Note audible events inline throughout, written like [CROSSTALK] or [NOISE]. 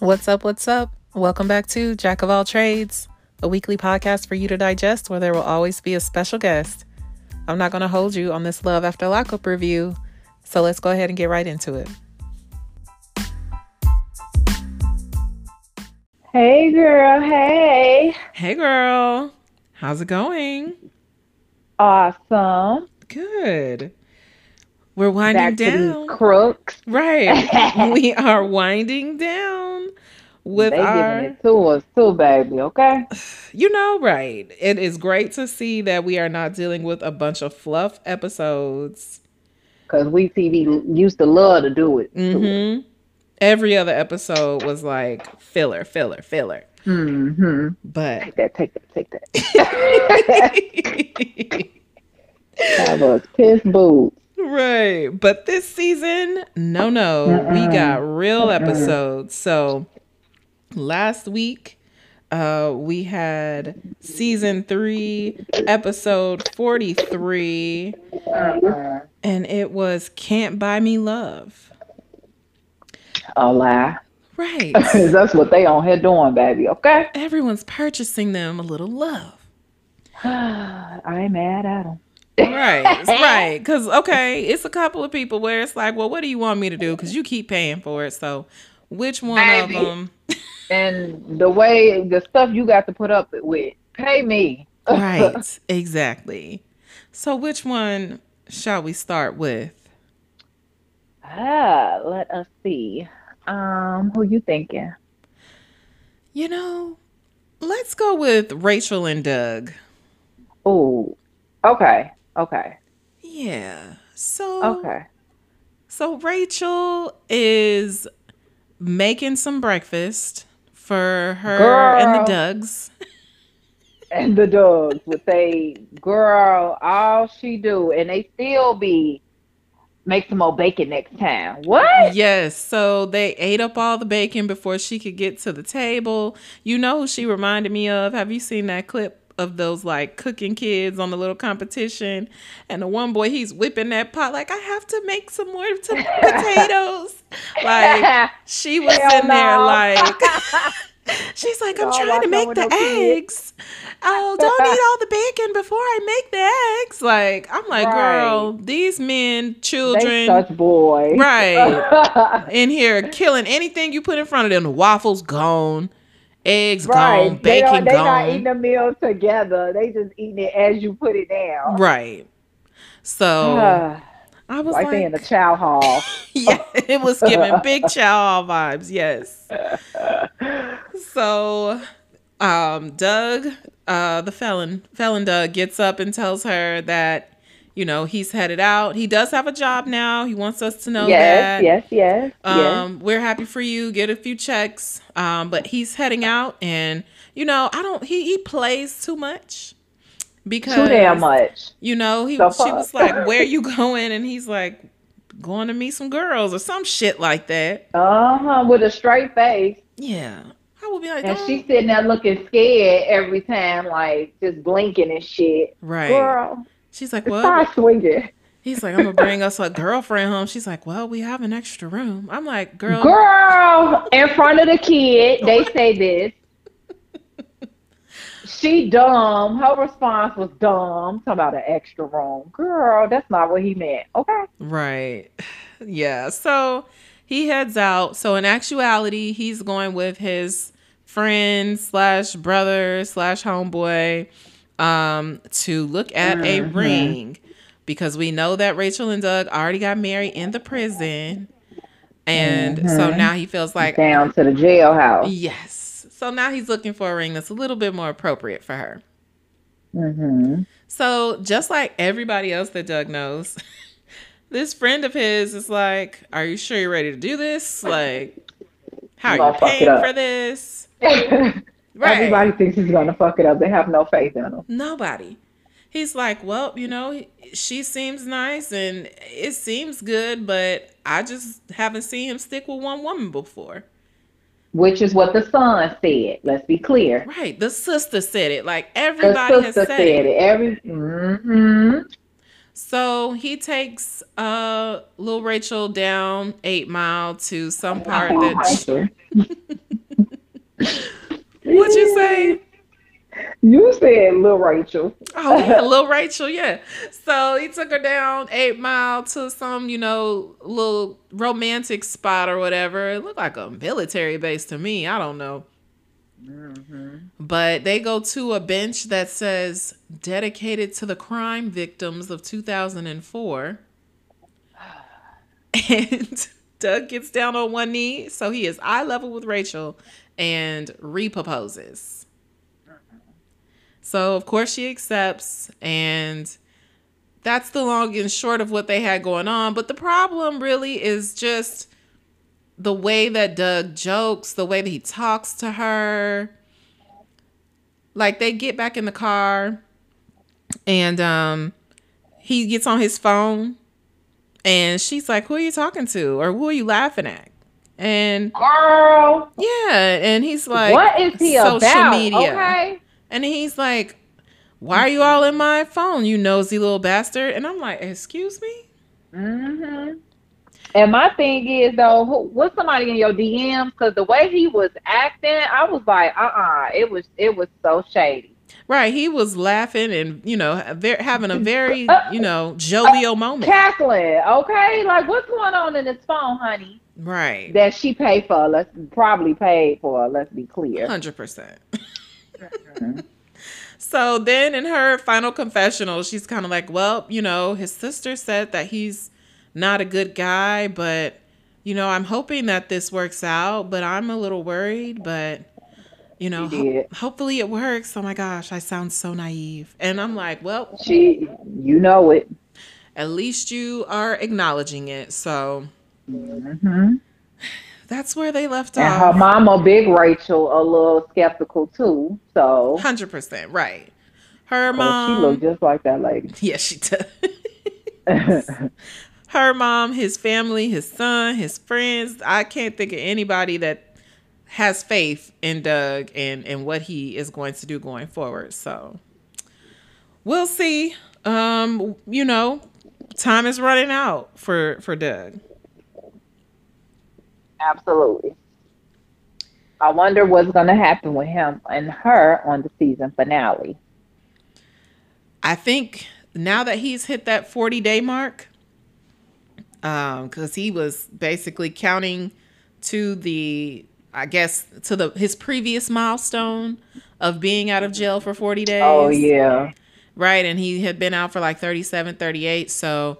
What's up? What's up? Welcome back to Jack of All Trades, a weekly podcast for you to digest where there will always be a special guest. I'm not going to hold you on this Love After Lockup review, so let's go ahead and get right into it. Hey, girl. Hey. Hey, girl. How's it going? Awesome. Good. We're winding down. crooks. Right. [LAUGHS] we are winding down with they our giving it to us too, baby. Okay. [SIGHS] You know, right. It is great to see that we are not dealing with a bunch of fluff episodes. Because we TV used to love to do it. hmm Every other episode was like filler, filler, filler. Mm-hmm. But Take that. Take that. Take that. [LAUGHS] [LAUGHS] Have us piss boots. Right. But this season, no, no, we Mm-mm. got real Mm-mm. episodes. So last week, uh, we had season three, episode 43, Uh-uh. and it was Can't Buy Me Love. A lie. Right. [LAUGHS] That's what they on here doing, baby. Okay. Everyone's purchasing them a little love. [SIGHS] I'm mad at them. Right, [LAUGHS] right. Because, okay, it's a couple of people where it's like, well, what do you want me to do? Because you keep paying for it. So, which one Baby. of them? [LAUGHS] And the way the stuff you got to put up with, pay me. [LAUGHS] right, exactly. So, which one shall we start with? Ah, let us see. Um, who you thinking? You know, let's go with Rachel and Doug. Oh, okay, okay, Yeah. So, okay. so Rachel is making some breakfast for her and the Girl. Dougs. [LAUGHS] And the dogs would say, "Girl, all she do," and they still be make some more bacon next time. What? Yes, so they ate up all the bacon before she could get to the table. You know who she reminded me of? Have you seen that clip of those like cooking kids on the little competition? And the one boy, he's whipping that pot like, I have to make some more t- [LAUGHS] potatoes. Like, she was Hell in there like, [LAUGHS] she's like, I'm No, trying to make the no eggs. Oh, don't eat all the bacon before I make the eggs. Like, I'm like, Right. girl, these men, children, such boys, Right. [LAUGHS] in here killing anything you put in front of them. The waffles gone, eggs gone, right? They, bacon they not eating a meal together. They just eating it as you put it down. right. So [SIGHS] I was like they in the chow hall. [LAUGHS] [LAUGHS] yeah, it was giving big chow hall vibes. Yes. [LAUGHS] So, um, Doug, uh, the felon, felon Doug, gets up and tells her that. You know, he's headed out. He does have a job now. He wants us to know that. yes, yes, yes, yes. Um, we're happy for you. Get a few checks. Um, but he's heading out, and you know, I don't. He he plays too much because Too damn much. You know, he So she was like, [LAUGHS] "Where you going?" And he's like, "Going to meet some girls or some shit like that." Uh huh. With a straight face. Yeah, I would be like, And "Oh." she's sitting there looking scared every time, like just blinking and shit. right. Girl, She's like, "Well," stop swinging. he's like, "I'm gonna bring us a girlfriend home." She's like, "Well, we have an extra room." I'm like, "Girl, Girl, in front of the kid, they say this. She dumb. Her response was dumb. Talking about an extra room. Girl, that's not what he meant. Okay. Right. Yeah. So he heads out. So in actuality, he's going with his friend slash brother slash homeboy um to look at a Mhm. ring because we know that Rachel and Doug already got married in the prison. And so Mhm. now he feels like Down to the jailhouse. yes. So now he's looking for a ring that's a little bit more appropriate for her. Mm-hmm. So just like everybody else that Doug knows, [LAUGHS] this friend of his is like, "Are you sure you're ready to do this? Like, how are you paying for this?" [LAUGHS] Right? Everybody thinks he's gonna fuck it up. They have no faith in him. Nobody. He's like, "Well, you know, she seems nice and it seems good, but I just haven't seen him stick with one woman before." Which is what the son said. Let's be clear. Right? The sister said it. Like The everybody has said, said it. it. Every mm-hmm. So he takes uh little Rachel down eight mile to some part that [LAUGHS] What'd you say? You said Lil Rachel. Oh yeah, little Rachel, yeah. So he took her down Eight Mile to some, you know, little romantic spot or whatever. It looked like a military base to me. I don't know. Mm-hmm. But they go to a bench that says dedicated to the crime victims of 2004. And [SIGHS] Doug gets down on one knee, so he is eye level with Rachel and reproposes. So, of course, she accepts, and that's the long and short of what they had going on. But the problem really is just the way that Doug jokes, the way that he talks to her. Like they get back in the car and um he gets on his phone and she's like, Who are you talking to? Or who are you laughing at? And Girl, yeah, and he's like, what is he social about? media. Okay. And he's like, Why are you all in my phone, you nosy little bastard? And I'm like, Excuse me? hmm And my thing is though, who, was somebody in your DMs? Because the way he was acting, I was like, uh, uh it was it was so shady. Right. He was laughing and, you know, having a [LAUGHS] very, uh, you know, uh, jovial moment. Cackling, okay? Like, what's going on in this phone, honey? Right. That she paid for? Let's probably paid for. Let's be clear. 100%. Mm-hmm. [LAUGHS] so then in her final confessional, she's kind of like, well, you know, his sister said that he's not a good guy, but, you know, I'm hoping that this works out, but I'm a little worried, but. You know, ho- hopefully it works. Oh my gosh, I sound so naive. And I'm like, well, She, you know it. at least you are acknowledging it. So hmm that's where they left And her off. mama, Big Rachel, a little skeptical too. So Hundred percent right. Her oh, she mom. looked just like that lady. [LAUGHS] yeah, she does. Her mom, his family, his son, his friends. I can't think of anybody that has faith in Doug and and what he is going to do going forward. So we'll see. Um, you know, time is running out for for Doug. Absolutely. I wonder what's going to happen with him and her on the season finale. I think now that he's hit that 40 day mark, um, because he was basically counting to the, I guess, to the his previous milestone of being out of jail for 40 days. Oh yeah. Right. And he had been out for like 37, 38. So,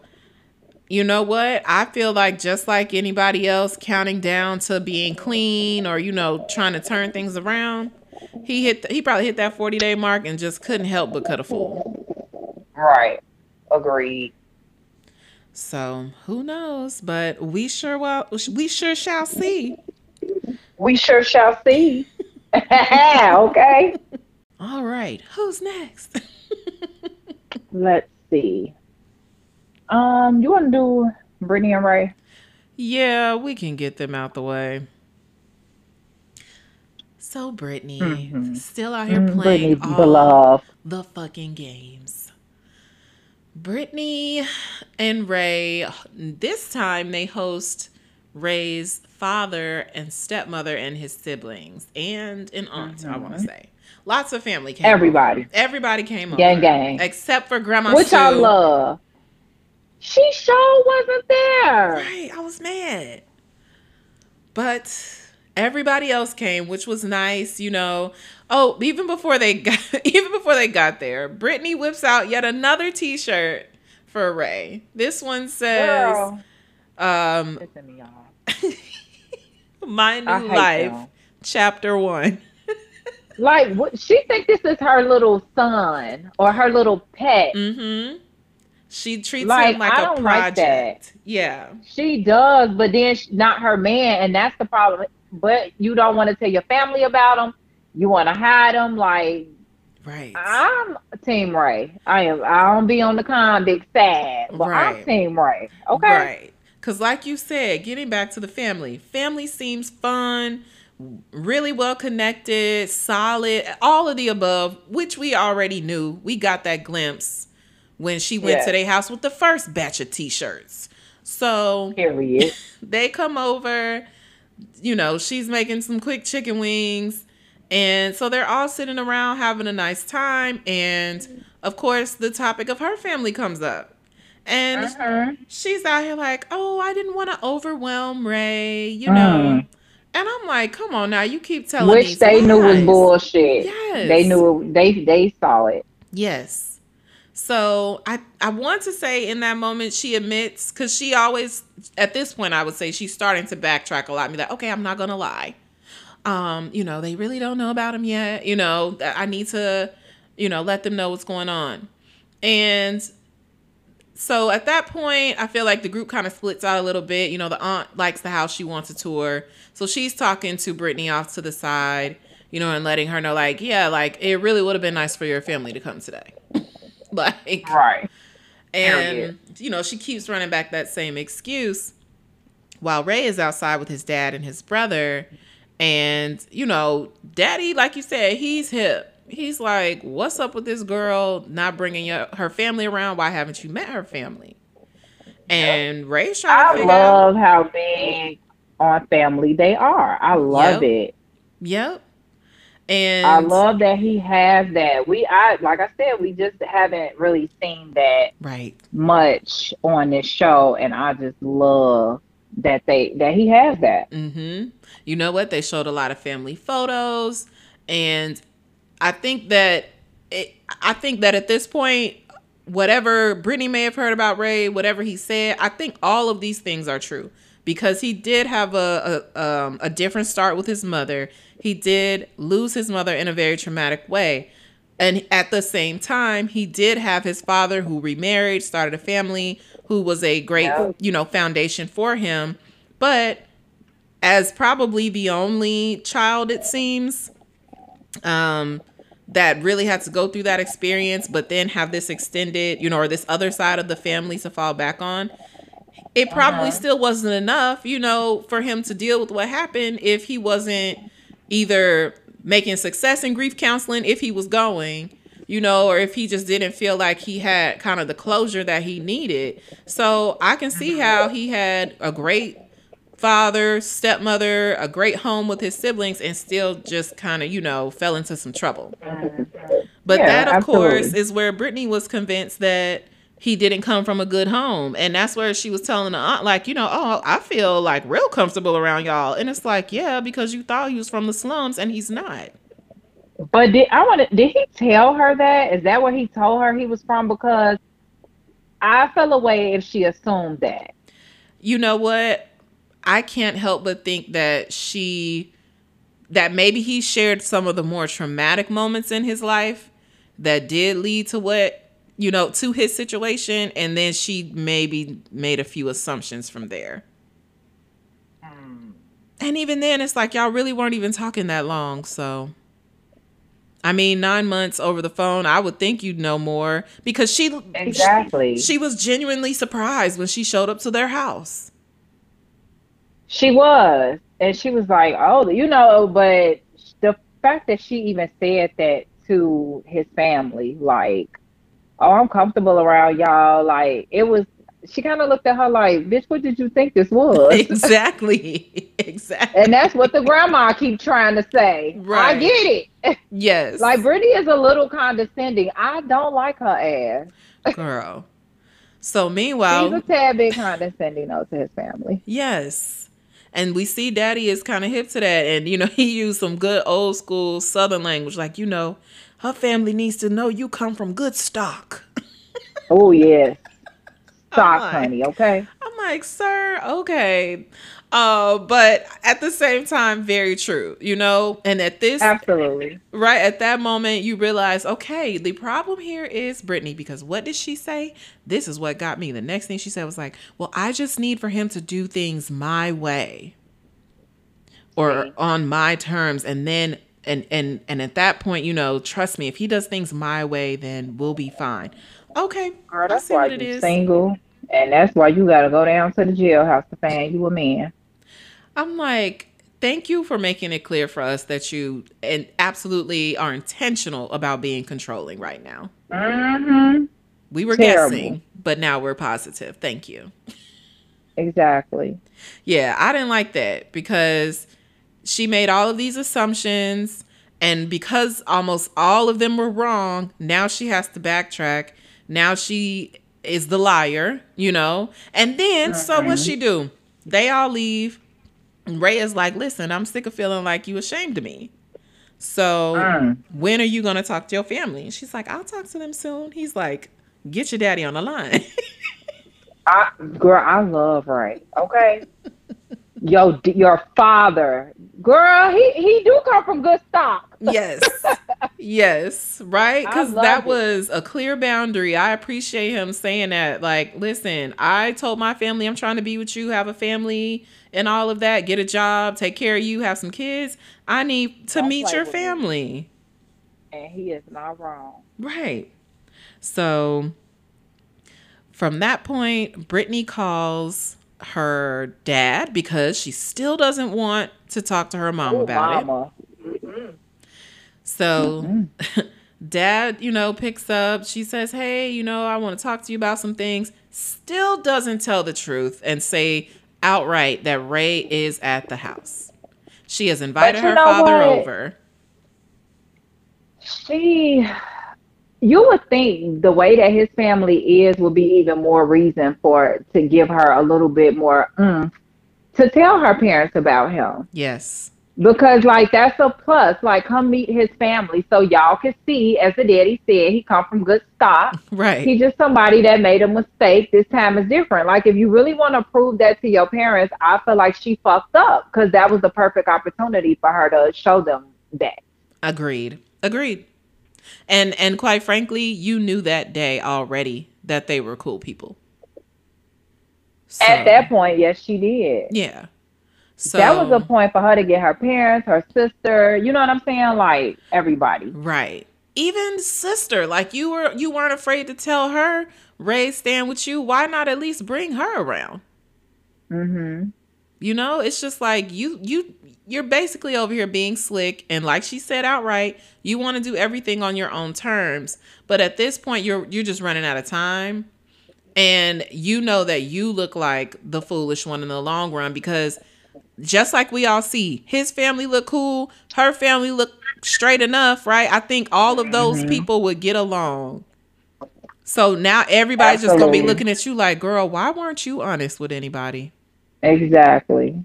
you know what? I feel like just like anybody else counting down to being clean or, you know, trying to turn things around, he hit, he probably hit that 40 day mark and just couldn't help but cut a fool. Right. Agreed. So who knows? But we sure well we sure shall see. We sure shall see. [LAUGHS] okay. All right, who's next? [LAUGHS] Let's see. Um, you want to do Brittany and Ray? yeah, we can get them out the way. So Brittany, Mhm. still out here Mm, playing Brittany all beloved. the fucking games. Brittany and Ray, this time they host Ray's father and stepmother and his siblings and an aunt, I want to say. Lots of family came. over. Everybody. Everybody came Gang, over. gang. Except for Grandma Which Sue. I love. She sure wasn't there. Right, I was mad. But everybody else came, which was nice, you know. Oh, even before they [LAUGHS] got even before they got there, Brittany whips out yet another t-shirt for Ray. This one says Girl. um Pissing me off. My New Life, them. chapter 1. [LAUGHS] Like, what? She think this is her little son or her little pet. Mhm. She treats Like, him like I a don't like project. yeah. She does, but then she, not her man, and that's the problem. But you don't want to tell your family about him. You want to hide him. Like Right. I'm Team Ray. I am. I don't be on the convict side, but Right. I'm Team Ray. Okay. Right. Because, like you said, getting back to the family, family seems fun, really well connected, solid, all of the above, which we already knew. We got that glimpse when she went Yes. to their house with the first batch of t shirts. So Period. [LAUGHS] they come over, you know, she's making some quick chicken wings. And so they're all sitting around having a nice time. And of course, the topic of her family comes up. And Mhm. she's out here like, oh, I didn't want to overwhelm Ray, you know. Mm. And I'm like, come on now, you keep telling Which they knew was bullshit. Yes. They knew they they saw it. Yes. So I I want to say in that moment she admits because she always at this point I would say she's starting to backtrack a lot and be like, okay, I'm not gonna lie. Um, you know, they really don't know about him yet. You know, I need to, you know, let them know what's going on. And so at that point, I feel like the group kind of splits out a little bit. You know, the aunt likes the house, she wants a tour. So she's talking to Brittany off to the side, you know, and letting her know, like, yeah, like it really would have been nice for your family to come today. [LAUGHS] like, Right. and, you know, she keeps running back that same excuse while Ray is outside with his dad and his brother. And, you know, daddy, like you said, he's hip. He's like, what's up with this girl not bringing her family around? Why haven't you met her family? And Ray trying to I figure out. love how big on family they are. I love it. Yep. And I love that he has that. We I like I said, we just haven't really seen that Right. much on this show and I just love that they that he has that. Mm-hmm. You know what? They showed a lot of family photos, and I think that it, I think that at this point, whatever Brittany may have heard about Ray, whatever he said, I think all of these things are true because he did have a a, um, a different start with his mother. He did lose his mother in a very traumatic way. And at the same time, he did have his father who remarried, started a family, who was a great, Yeah. you know, foundation for him. But as probably the only child, it seems, um, that really had to go through that experience, but then have this extended, you know, or this other side of the family to fall back on. It probably Uh-huh. still wasn't enough, you know, for him to deal with what happened if he wasn't either making success in grief counseling, if he was going, you know, or if he just didn't feel like he had kind of the closure that he needed. So I can see how he had a great father, stepmother, a great home with his siblings, and still just kind of, you know, fell into some trouble. But Yeah, that, of course, is where Brittany was convinced that he didn't come from a good home. And that's where she was telling the aunt, like, you know, oh, I feel like real comfortable around y'all. And it's like, yeah, because you thought he was from the slums and he's not. But did I want to? Did he tell her that? Is that where he told her he was from? Because I fell away if she assumed that. You know what? I can't help but think that she, that maybe he shared some of the more traumatic moments in his life that did lead to what, you know, to his situation. And then she maybe made a few assumptions from there. Hmm. And even then, it's like y'all really weren't even talking that long. So, I mean, nine months over the phone, I would think you'd know more because she Exactly. she, she was genuinely surprised when she showed up to their house. She was, and she was like, "Oh, you know," but the fact that she even said that to his family, like, "Oh, I'm comfortable around y'all," like it was. She kind of looked at her like, "Bitch, what did you think this was?" [LAUGHS] exactly, exactly. and that's what the grandma keep trying to say. Right. I get it. yes, [LAUGHS] Like Brittany is a little condescending. I don't like her ass. girl. So meanwhile, a tad bit condescending though to his family. yes, and we see Daddy is kind of hip to that, and you know [LAUGHS] he used some good old school Southern language, like you know, her family needs to know you come from good stock. [LAUGHS] Oh yeah. stock like- honey. Okay. Like, sir, okay. Uh, but at the same time, very true, you know. And at this Absolutely. right at that moment, you realize, okay, the problem here is Brittany, because what did she say? This is what got me. The next thing she said was like, well, I just need for him to do things my way or on my terms, and then. And, and and at that point, you know, trust me, if he does things my way, then we'll be fine. Okay, Girl, I that's see why what it is single, and that's why you gotta go down to the jailhouse to find you a man. I'm like, thank you for making it clear for us that you and absolutely are intentional about being controlling right now. Mm-hmm. We were Terrible. guessing, but now we're positive. Thank you. Exactly. Yeah, I didn't like that because she made all of these assumptions And because almost all of them were wrong, now she has to backtrack. Now she is the liar, you know? And then, so what she do? They all leave. Ray is like, listen, I'm sick of feeling like you ashamed of me. So Mm. when are you gonna talk to your family? And she's like, I'll talk to them soon. He's like, get your daddy on the line. [LAUGHS] I, girl, I love Ray. Okay. [LAUGHS] Yo, your father, girl, he he do come from good stock. yes. [LAUGHS] Yes. Right? Because that it. was a clear boundary. I appreciate him saying that. Like, listen, I told my family I'm trying to be with you, have a family and all of that, get a job, take care of you, have some kids. I need to Don't meet play your family. And he is not wrong. Right. So from that point, Brittany calls her dad because she still doesn't want to talk to her mom Ooh, about it. mama. So [LAUGHS] dad, you know, picks up. She says, Hey, you know, I want to talk to you about some things. Still doesn't tell the truth and say outright that Ray is at the house. She has invited her father what? over. She, you would think the way that his family is would be even more reason for to give her a little bit more mm, to tell her parents about him Yes. because like that's a plus. Like come meet his family so y'all can see, as the daddy said, he come from good stock. [LAUGHS] Right. He's just somebody that made a mistake. This time is different. Like if you really want to prove that to your parents, I feel like she fucked up because that was the perfect opportunity for her to show them that. Agreed. Agreed. And and quite frankly, you knew that day already that they were cool people. So, At that point, yes, she did. yeah. So that was a point for her to get her parents, her sister. You know what I'm saying? Like everybody. right. Even sister, like you were you weren't afraid to tell her Ray stand with you. Why not at least bring her around? hmm You know, it's just like you you you're basically over here being slick and like she said outright, you want to do everything on your own terms. But at this point you're you're just running out of time. And you know that you look like the foolish one in the long run because just like we all see, his family look cool, her family look straight enough, right? I think all of those mm-hmm. people would get along. So now everybody's just gonna be looking at you like, girl, why weren't you honest with anybody? Exactly.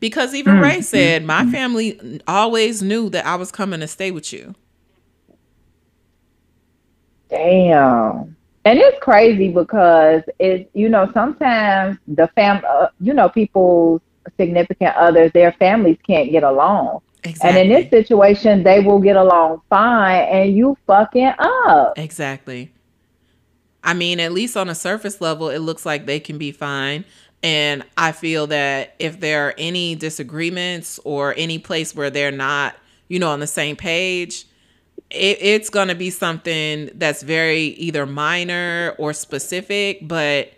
Because even Mm, Ray said, my family always knew that I was coming to stay with you. Damn. And it's crazy because it, you know, sometimes the fam, uh, you know, people's significant others, their families can't get along. Exactly. And in this situation, they will get along fine, and you fucking up. Exactly. I mean, at least on a surface level, it looks like they can be fine. And I feel that if there are any disagreements or any place where they're not, you know, on the same page, it, it's going to be something that's very either minor or specific, but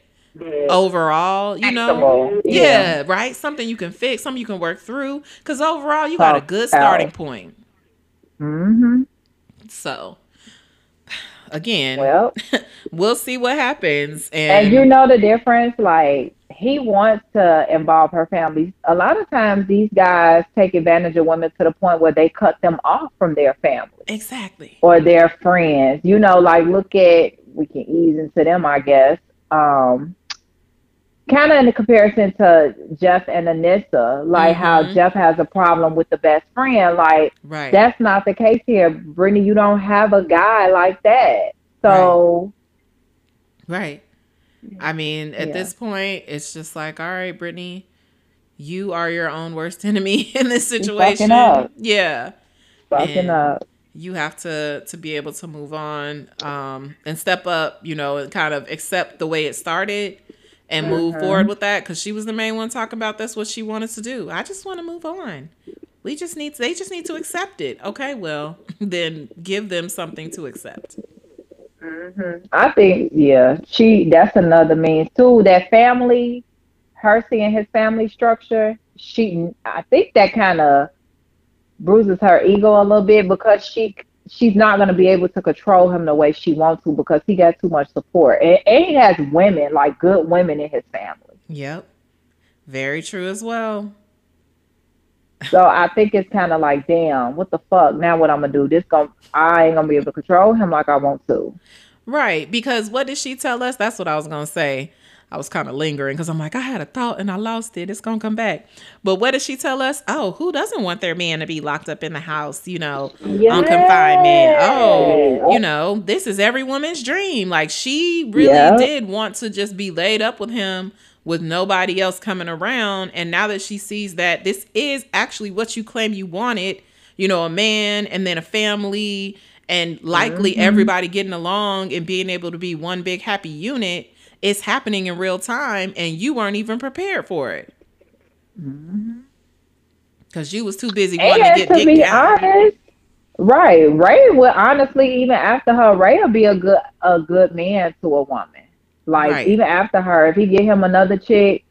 overall, you know, Fixable. yeah, right? Something you can fix, something you can work through. Because overall, you got a good starting point. hmm So, again, Well, [LAUGHS] we'll see what happens. And, and you know the difference. Like he wants to involve her family. A lot of times, these guys take advantage of women to the point where they cut them off from their family. exactly. or their friends. You know, like look at we can ease into them, I guess. Um, kind of in the comparison to Jeff and Anissa, like how Mhm. Jeff has a problem with the best friend. Like Right. that's not the case here, Brittany. You don't have a guy like that. So right. I mean, at Yeah. this point, it's just like, all right, Brittany, you are your own worst [LAUGHS] enemy in this fucking situation. up. Yeah. fucking And- up. You have to to be able to move on um and step up, you know, and kind of accept the way it started and move Mhm. forward with that cuz she was the main one talking about that's what she wanted to do. I just want to move on. We just need they just need to accept it. Okay, well, [LAUGHS] then give them something to accept. I think yeah, she that's another means too. That family, her seeing his family structure, she I think that kind of bruises her ego a little bit because she she's not going to be able to control him the way she wants to because he got too much support and, and he has women like good women in his family. Yep. Very true as well. So I think it's kind of like, damn, what the fuck? Now what I'm gonna do? This going I ain't gonna be able to control him like I want to. Right, because what did she tell us? That's what I was gonna say. I was kind of lingering because I'm like, I had a thought and I lost it. It's gonna come back. But what did she tell us? Oh, who doesn't want their man to be locked up in the house, you know, Yeah. on confinement? Oh, you know, this is every woman's dream. Like she really Yeah. did want to just be laid up with him with nobody else coming around. And now that she sees that this is actually what you claim you wanted, you know, a man and then a family and likely mm-hmm. everybody getting along and being able to be one big happy unit it's happening in real time and you weren't even prepared for it mm-hmm. because you was too busy wanting to And get to be down. honest, right, Ray would honestly even after her, Ray would be a good a good man to a woman. Like Right. even after her, if he get him another chick,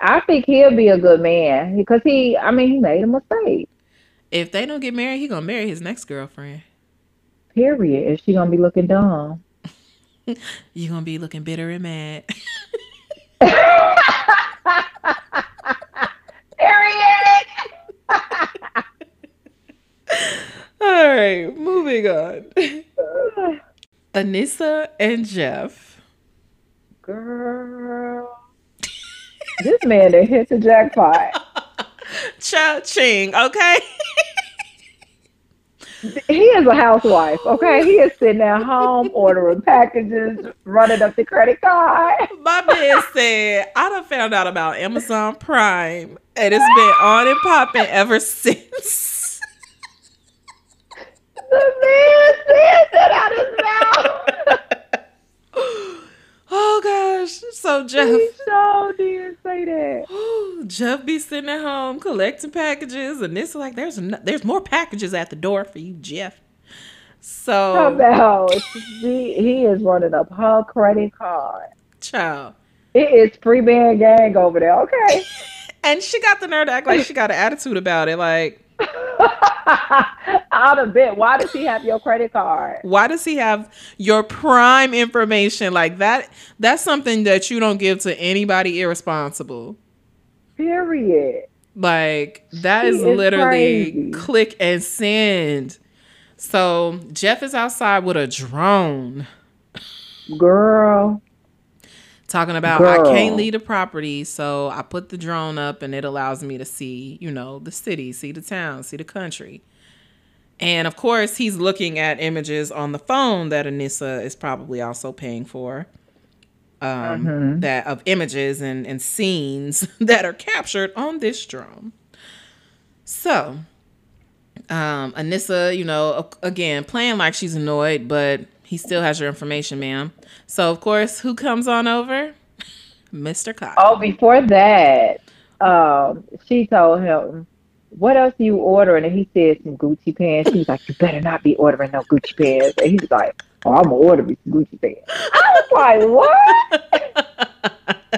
I think he'll be a good man because he, I mean, he made a mistake. if they don't get married he gonna marry his next girlfriend Period. Is she gonna be looking dumb? [LAUGHS] you gonna be looking bitter and mad. Period. [LAUGHS] all right moving on. [SIGHS] Anissa and jeff. Girl, this man that hit the jackpot. [LAUGHS] cha ching okay He is a housewife, okay? He is sitting at home [LAUGHS] ordering packages, running up the credit card. my man said i done found out about amazon prime and it's been on and popping ever [LAUGHS] since The man said that out his mouth. oh gosh so jeff he so did say that. [GASPS] Jeff be sitting at home collecting packages, and this like there's no, there's more packages at the door for you, Jeff. So, About he, he is running up her credit card. child, It is free band gang over there, okay? [LAUGHS] and she got the nerve to act like she got an attitude about it. Like, [LAUGHS] Out of bit. Why does he have your credit card? why does he have your prime information like that? That's something that you don't give to anybody irresponsible. Period. Like that is, is literally crazy. click and send. So Jeff is outside with a drone. Girl. Talking about I can't leave the property, so I put the drone up and it allows me to see, you know, the city, see the town, see the country. And of course, he's looking at images on the phone that Anissa is probably also paying for. Um, Mhm. that of images and, and scenes [LAUGHS] that are captured on this drone. So, um, Anissa, you know, again, playing like she's annoyed, but he still has your information, ma'am. So, of course, who comes on over? [LAUGHS] Mr. Cox. Oh, before that, um, she told him, "What else are you ordering?" And he said some Gucci pants. She was like, "You better not be ordering no Gucci pants." And he was like, "Oh, I'm gonna order me some Gucci pants." I was like, "What?"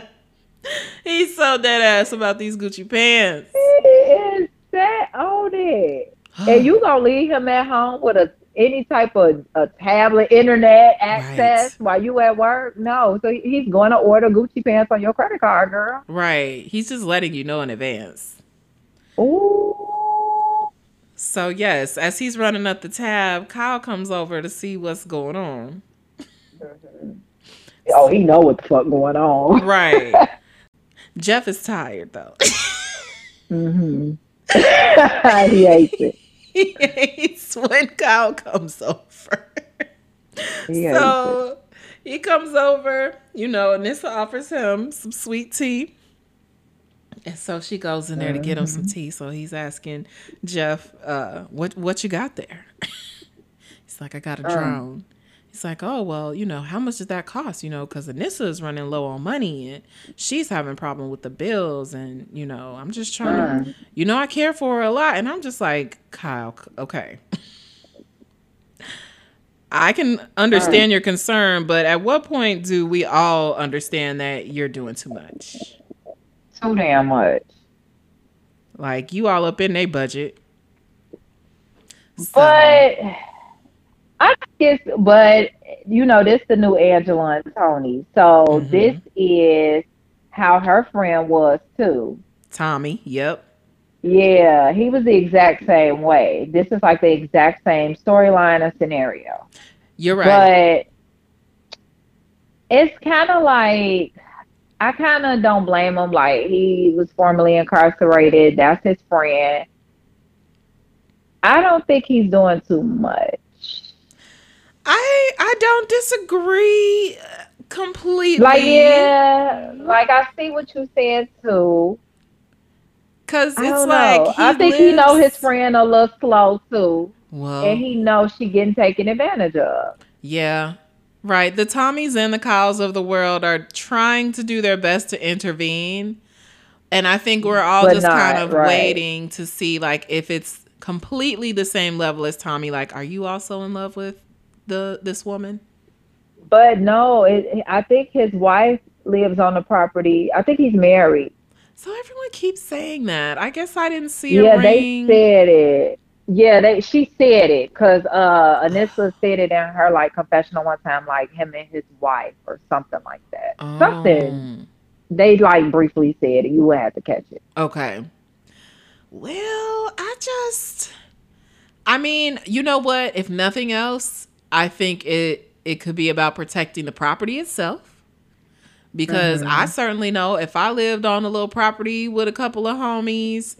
[LAUGHS] He's so dead ass about these Gucci pants. He is set on it. And [GASPS] you gonna leave him at home with a any type of a tablet, internet access while you at work? No. So he's going to order Gucci pants on your credit card, girl. right. He's just letting you know in advance. Ooh. So, yes, as he's running up the tab, Kyle comes over to see what's going on. [LAUGHS] Oh, he know what the fuck going on. [LAUGHS] Right. [LAUGHS] Jeff is tired, though. mm-hmm. he hates it. He hates when Kyle comes over. He so he comes over, you know, and Anissa offers him some sweet tea. And so she goes in there to get him some tea. So he's asking Jeff, uh, what what you got there? [LAUGHS] he's like, I got a drone. He's like, oh well, you know, how much does that cost? You know, because Anissa is running low on money and she's having problem with the bills, and you know, I'm just trying to, you know, I care for her a lot, and I'm just like, Kyle, okay. I can understand your concern, but at what point do we all understand that you're doing too much? Too damn much. Like you all up in their budget. So- But I guess, but you know, this the new Angela and Tony. So Mhm. this is how her friend was too. Tommy, yep. Yeah, he was the exact same way. This is like the exact same storyline and scenario. You're right. But it's kind of like I kind of don't blame him. Like he was formerly incarcerated. That's his friend. I don't think he's doing too much. I I don't disagree uh, completely. Like yeah, like I see what you said too. Cause it's like. I think lives... he know his friend a little slow too, well, and he knows she getting taken advantage of. Yeah, right. The Tommies and the Kyles of the world are trying to do their best to intervene, and I think we're all But just not, kind of right. waiting to see like if it's completely the same level as Tommy. Like, are you also in love with the this woman? But no, it, I think his wife lives on the property. I think he's married. So everyone keeps saying that. I guess I didn't see a Yeah, they said it. Yeah, they she said it because uh Anissa said it in her like confessional one time, like him and his wife or something like that. Something they like briefly said it. You would have to catch it. Oh, okay. Well, I just I mean, you know what? If nothing else, I think it it could be about protecting the property itself. Because Mm-hmm. I certainly know if I lived on a little property with a couple of homies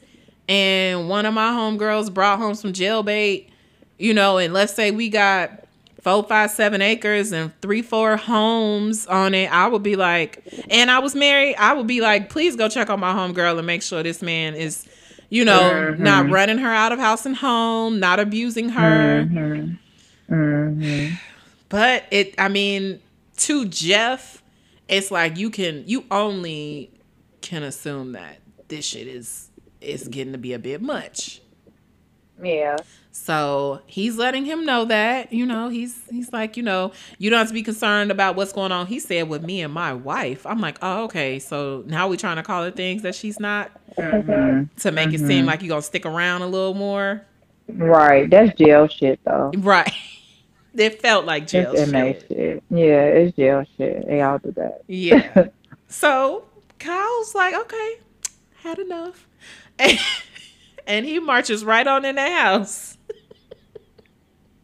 and one of my homegirls brought home some jail bait, you know, and let's say we got four, five, seven acres and three, four homes on it, I would be like, and I was married, I would be like, please go check on my homegirl and make sure this man is, you know, Mhm. not running her out of house and home, not abusing her. Mm-hmm. Mm-hmm. But it, I mean, to Jeff, it's like you can, you only can assume that this shit is is getting to be a bit much. Yeah. So he's letting him know that, you know, he's he's like, you know, you don't have to be concerned about what's going on. He said with me and my wife. I'm like, oh, okay. So now we trying to call her things that she's not Mm-hmm. to make it seem like you're gonna stick around a little more. Right. That's jail shit though. Right. [LAUGHS] It felt like jail It's shit. shit. Yeah, it's jail shit. They all do that. Yeah. [LAUGHS] So Kyle's like, okay, had enough. [LAUGHS] And, he marches right on in the house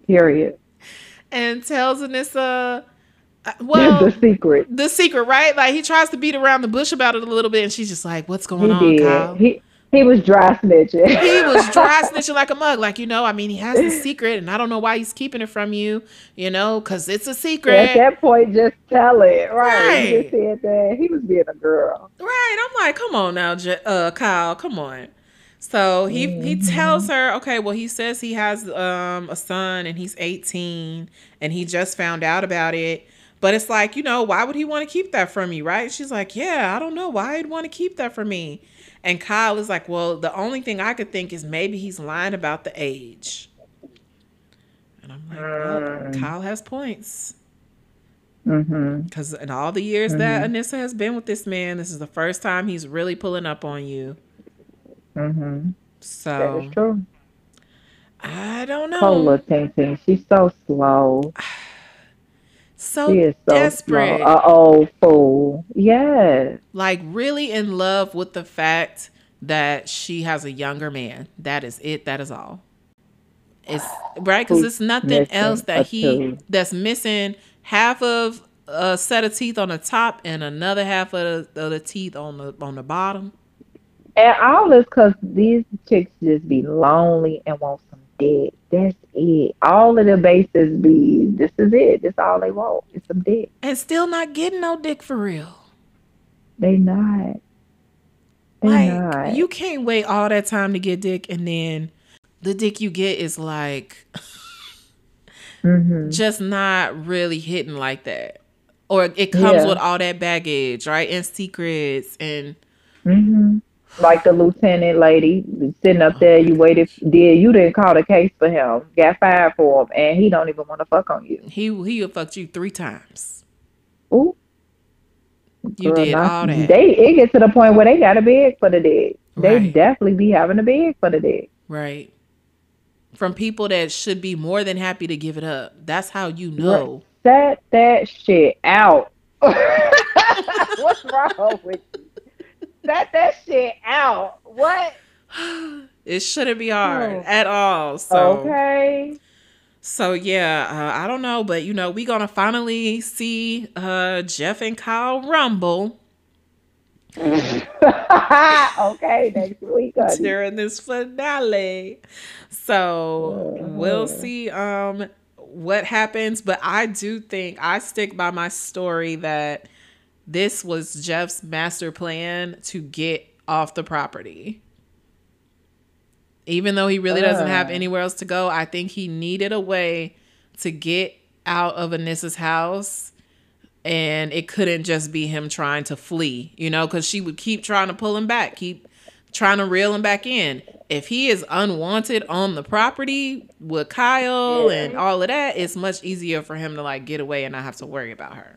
Period. and tells Anissa, uh, [LAUGHS] well, the secret. the secret, right? Like he tries to beat around the bush about it a little bit, and she's just like, "What's going He on, did. Kyle?" He he was dry snitching. He was dry [LAUGHS] snitching like a mug, like you know. I mean, he has the [LAUGHS] secret, and I don't know why he's keeping it from you, you know, because it's a secret. At that point, just tell it. Right. He Right. just said that. He was being a girl. right? I'm like, come on now, uh, Kyle, come on. So he he Mm-hmm. tells her, okay, well, he says he has um a son, and he's 18, and he just found out about it. But it's like, you know, why would he want to keep that from you, right? She's like, yeah, I don't know why he'd want to keep that from me. And Kyle is like, well, the only thing I could think is maybe he's lying about the age. And I'm like, well, Mm. Kyle has points. Mm-hmm. Because in all the years that Anissa has been with this man, this is the first time he's really pulling up on you. Mm-hmm. So is true. I don't know. little Ting Ting. She's so slow. [SIGHS] So so desperate. A old fool. Yes. like really in love with the fact that she has a younger man. That is it. That is all. It's right because it's nothing else that he that's missing half of a set of teeth on the top and another half of the, of the teeth on the on the bottom. And all this because these chicks just be lonely and want some dick. That's it. All of the bases be, this is it. That's all they want. It's some dick. And still not getting no dick for real. They not. They Like not. you can't wait all that time to get dick and then the dick you get is like [LAUGHS] hmm just not really hitting like that. Or it comes Yeah. with all that baggage, right? And secrets and hmm Like the lieutenant lady sitting up there, you waited, did you didn't call the case for him, got fired for him, and he don't even want to fuck on you. he he fucked you three times. Ooh, You girl, did not- all that. They it gets to the point where they got to beg for the dick. They Right. definitely be having to beg for the dick. Right. From people that should be more than happy to give it up. That's how you know. Set that shit out. [LAUGHS] What's wrong with you? Set that shit out. What? it shouldn't be hard Oh. at all. So Okay. so yeah, uh, I don't know, but you know, we gonna finally see uh Jeff and Kyle rumble [LAUGHS] okay, next week. honey. during this finale. So we'll see um what happens, but I do think I stick by my story that this was Jeff's master plan to get off the property. Even though he really doesn't have Uh. anywhere else to go, I think he needed a way to get out of Anissa's house and it couldn't just be him trying to flee, you know, because she would keep trying to pull him back, keep trying to reel him back in. If he is unwanted on the property with Kyle Yeah. and all of that, it's much easier for him to like get away and not have to worry about her.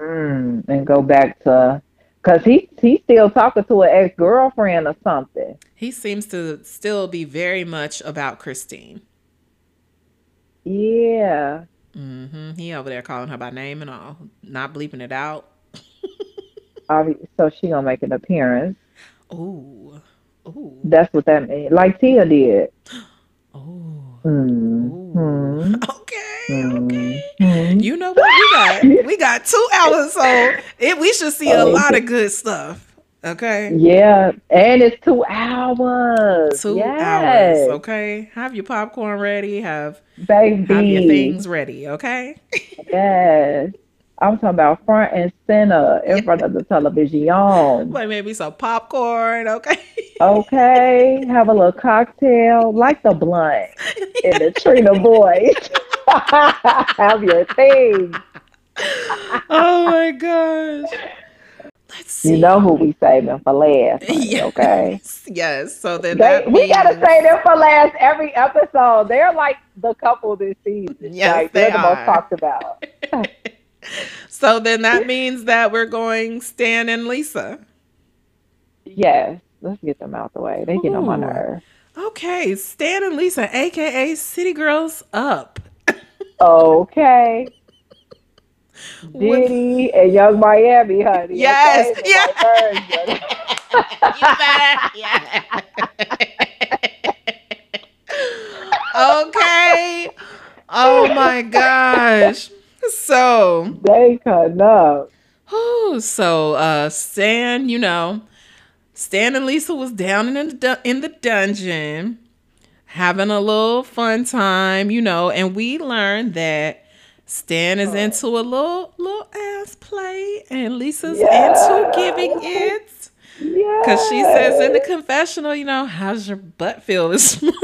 Mm, and go back to, cause he he's still talking to an ex girlfriend or something. He seems to still be very much about Christine. Yeah. Mm-hmm. He over there calling her by name and all, not bleeping it out. [LAUGHS] So she gonna make an appearance. Ooh, ooh, That's what that means. Like Tia did. [GASPS] ooh, Mm. ooh. Mm. [LAUGHS] Okay, okay. Mm. You know what we got? We got two hours, so it, we should see a lot of good stuff. Okay, Yeah, and it's two hours. two yes. hours. Okay, have your popcorn ready. Have baby. have your things ready. Okay. [LAUGHS] Yes. I'm talking about front and center in front of the television. Like maybe some popcorn. Okay. Okay, have a little cocktail, like the blunt [LAUGHS] in the Trina voice. [LAUGHS] [LAUGHS] have your thing. oh my gosh. Let's see. You know who we saving for last. [LAUGHS] Yes. Okay. Yes. So then They, that we gotta means- say them for last every episode. They're like the couple this season. Yes, like, they they're the most talked about. [LAUGHS] So then that means that we're going Stan and Lisa. Yes. Let's get them out the way. They get on my Ooh. nerves. Okay, Stan and Lisa, aka City Girls Up. Okay. Diddy and Young Miami, honey. Yes, okay? Yeah. white [LAUGHS] okay. Oh my gosh. So, They cutting up. Oh, so uh Stan, you know, Stan and Lisa was down in the in the dungeon having a little fun time, you know, and we learned that Stan is into a little little ass play and Lisa's into giving it. Yeah. Cause she says in the confessional, you know, how's your butt feel this [LAUGHS] morning?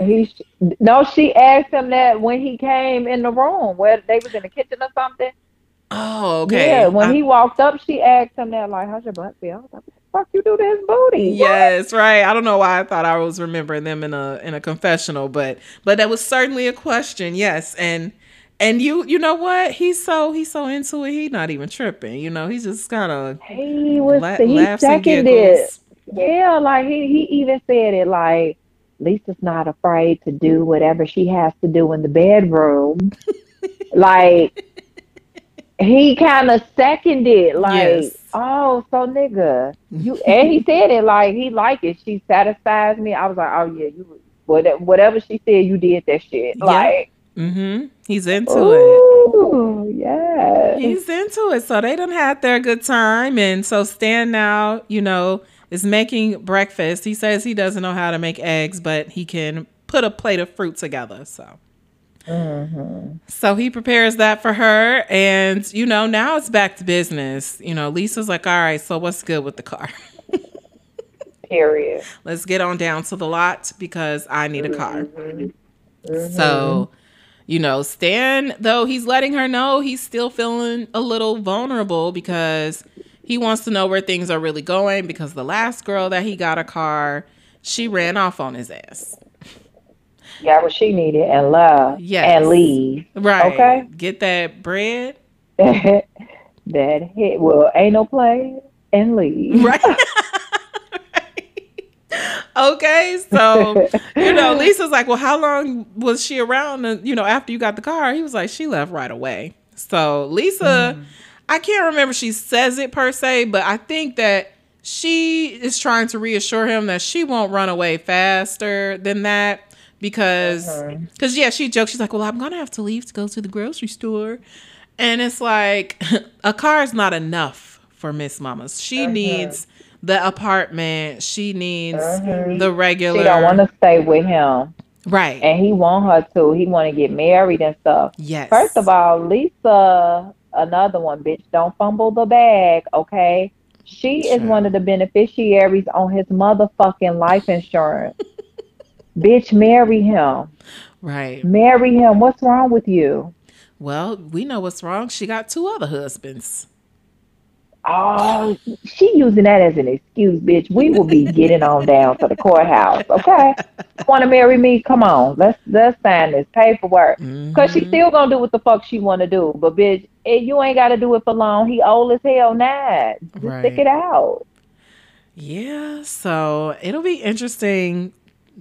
he no, she asked him that when he came in the room where they was in the kitchen or something. oh, okay. Yeah, when I- he walked up, she asked him that like, "How's your butt feel?" I was like, "What the fuck you do to his booty?" What? yes, right. I don't know why I thought I was remembering them in a in a confessional, but but that was certainly a question. Yes, and and you you know what? He's so he's so into it. He's not even tripping. You know, he's just kind of He was la- he seconded. giggles. Yeah, like he he even said it like Lisa's not afraid to do whatever she has to do in the bedroom. [LAUGHS] like he kind of seconded like, Yes. Oh, so nigga, you and he said it like he like it. She satisfies me. I was like, oh yeah, you whatever whatever she said, you did that shit. Yeah. Like, Mm-hmm. He's into it. yeah. He's into it. So they done had their good time. And so Stan now, you know, is making breakfast. He says he doesn't know how to make eggs, but he can put a plate of fruit together. So so he prepares that for her. And, you know, now it's back to business. You know, Lisa's like, all right, so what's good with the car? [LAUGHS] Period. Let's get on down to the lot because I need a car. Mhm. So, you know, Stan, though he's letting her know he's still feeling a little vulnerable because he wants to know where things are really going because the last girl that he got a car, she ran off on his ass. Got what she needed and love Yes. and leave. Right. Okay. Get that bread. [LAUGHS] that hit well ain't no play and leave. [LAUGHS] Right. [LAUGHS] okay. So, you know, Lisa's like, well, how long was she around, uh, you know, after you got the car? He was like, she left right away. So, Lisa, I can't remember she says it per se, but I think that she is trying to reassure him that she won't run away faster than that because uh-huh. because yeah she jokes. She's like well i'm gonna have to leave to go to the grocery store. And it's like [LAUGHS] a car is not enough for miss mamas. She uh-huh. needs the apartment. She needs uh-huh. the regular She don't want to stay with him, right. And he want her to. He want to get married and stuff. yes. First of all, Lisa, another one, bitch, don't fumble the bag, okay? She is one of the beneficiaries on his motherfucking life insurance. Bitch, marry him. right Marry him. What's wrong with you? well we know what's wrong she got two other husbands Oh, she using that as an excuse, bitch. We will be getting on down to the courthouse, okay? Want to marry me? Come on, let's let's sign this paperwork. Cause she Mhm. still gonna do what the fuck she wanna do, but bitch, eh, you ain't gotta do it for long. He old as hell now. Just Right. stick it out. Yeah, so it'll be interesting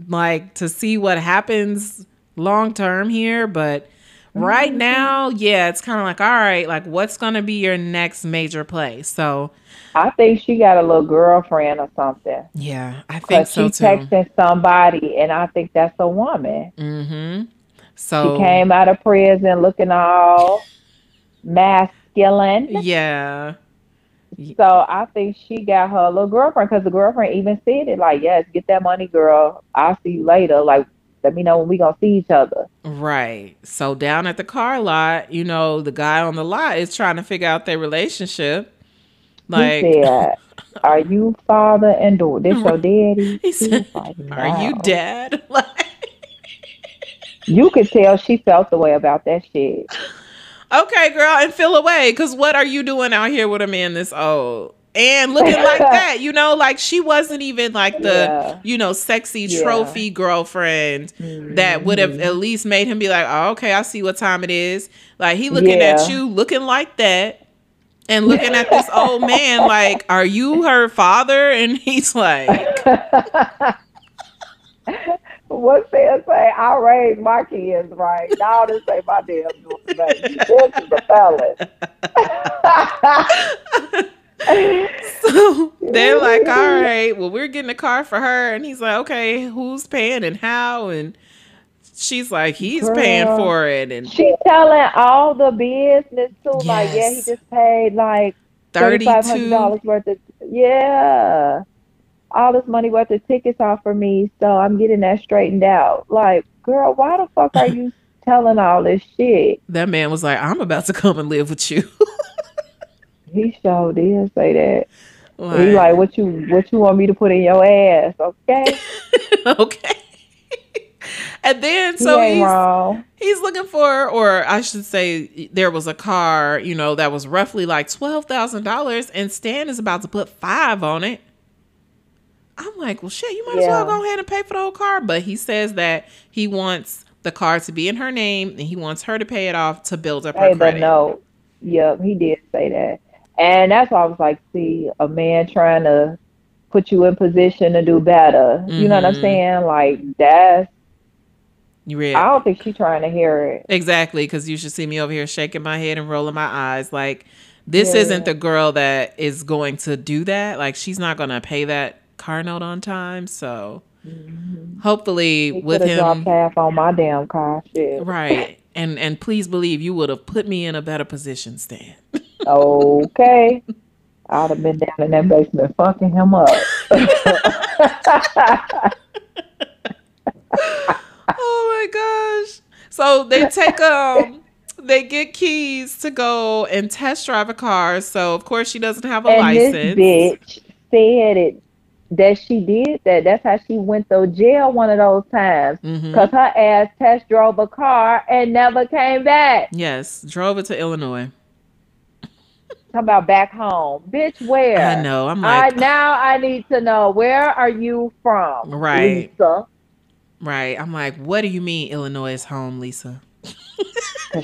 like to see what happens long term here, but right Mm-hmm. now, yeah, it's kind of like all right, like what's going to be your next major play? So, I think she got a little girlfriend or something. yeah, I think so she too. texting somebody, and I think that's a woman. Mm-hmm. So she came out of prison looking all masculine. yeah. So I think she got her little girlfriend because the girlfriend even said it like, "Yes, get that money, girl. I'll see you later. Like, let me know when we gonna see each other." Right. So down at the car lot, you know, the guy on the lot is trying to figure out their relationship. Like he said, "Are you father and daughter? [LAUGHS] This your daddy?" he said, like, "Are you dad?" [LAUGHS] Like You could tell she felt the way about that shit. [LAUGHS] Okay, girl, and feel away. Cause what are you doing out here with a man this old? And looking like [LAUGHS] that, you know, like she wasn't even like the, Yeah. you know, sexy Yeah. trophy girlfriend that would have Mm-hmm. at least made him be like, oh, okay, I see what time it is. Like he looking at you, looking like that, and looking at this old [LAUGHS] man, like, are you her father? And he's like, [LAUGHS] What said say I raised my kids right. Now this say my damn daughter. This is a felon. [LAUGHS] so they're like, all [LAUGHS] right, well, we're getting a car for her. And he's like, okay, who's paying and how? And she's like, he's paying for it. And she's telling all the business too. Like, yeah, he just paid like $3,500 worth of yeah. All this money worth of tickets off for me, so I'm getting that straightened out. Like, girl, why the fuck are you [LAUGHS] telling all this shit? That man was like, I'm about to come and live with you. [LAUGHS] He sure did say that. like, He like, what you what you want me to put in your ass? Okay, [LAUGHS] okay. and then so ain't he's wrong. he's looking for, or I should say, there was a car, you know, that was roughly like twelve thousand dollars, and Stan is about to put five on it. I'm like, well, shit, you might as well go ahead and pay for the whole car. But he says that he wants the car to be in her name, and he wants her to pay it off to build up her Pay credit. note. Yep, he did say that. And that's why I was like, see, a man trying to put you in position to do better. You know what I'm Mhm. saying? Like that's You read I don't think she's trying to hear it. exactly because you should see me over here shaking my head and rolling my eyes. Like this Yeah. isn't the girl that is going to do that. Like she's not going to pay that car note on time. So hopefully He with dropped him, half on my damn car. Shit. right? And and please believe you would have put me in a better position, Stan. Okay. [LAUGHS] I'd have been down in that basement fucking him up. [LAUGHS] oh my gosh. So they take um they get keys to go and test drive a car. So of course she doesn't have a and license. this bitch said it that she did that. That's how she went to jail one of those times. Mhm. Cause her ass test drove a car and never came back. Yes, drove it to Illinois. Talking about back home, bitch. Where? I know. I'm I like, now I need to know where are you from, Right. Lisa? right. I'm like, what do you mean Illinois is home, Lisa? [LAUGHS]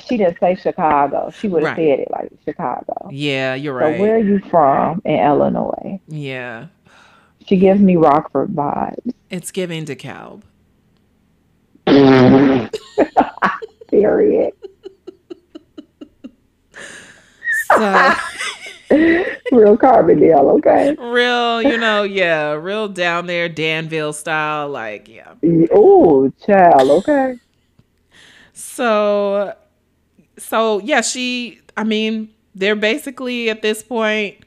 She didn't say Chicago. She would have Right. said it like Chicago. Yeah, you're right. So where are you from in Illinois? yeah, She gives me Rockford vibes. it's giving DeKalb. [LAUGHS] Period. So [LAUGHS] real Carbondale, okay? Real, you know, yeah, real down there, Danville style, like, yeah. Oh, child, okay. So, so yeah, she. I mean, they're basically at this point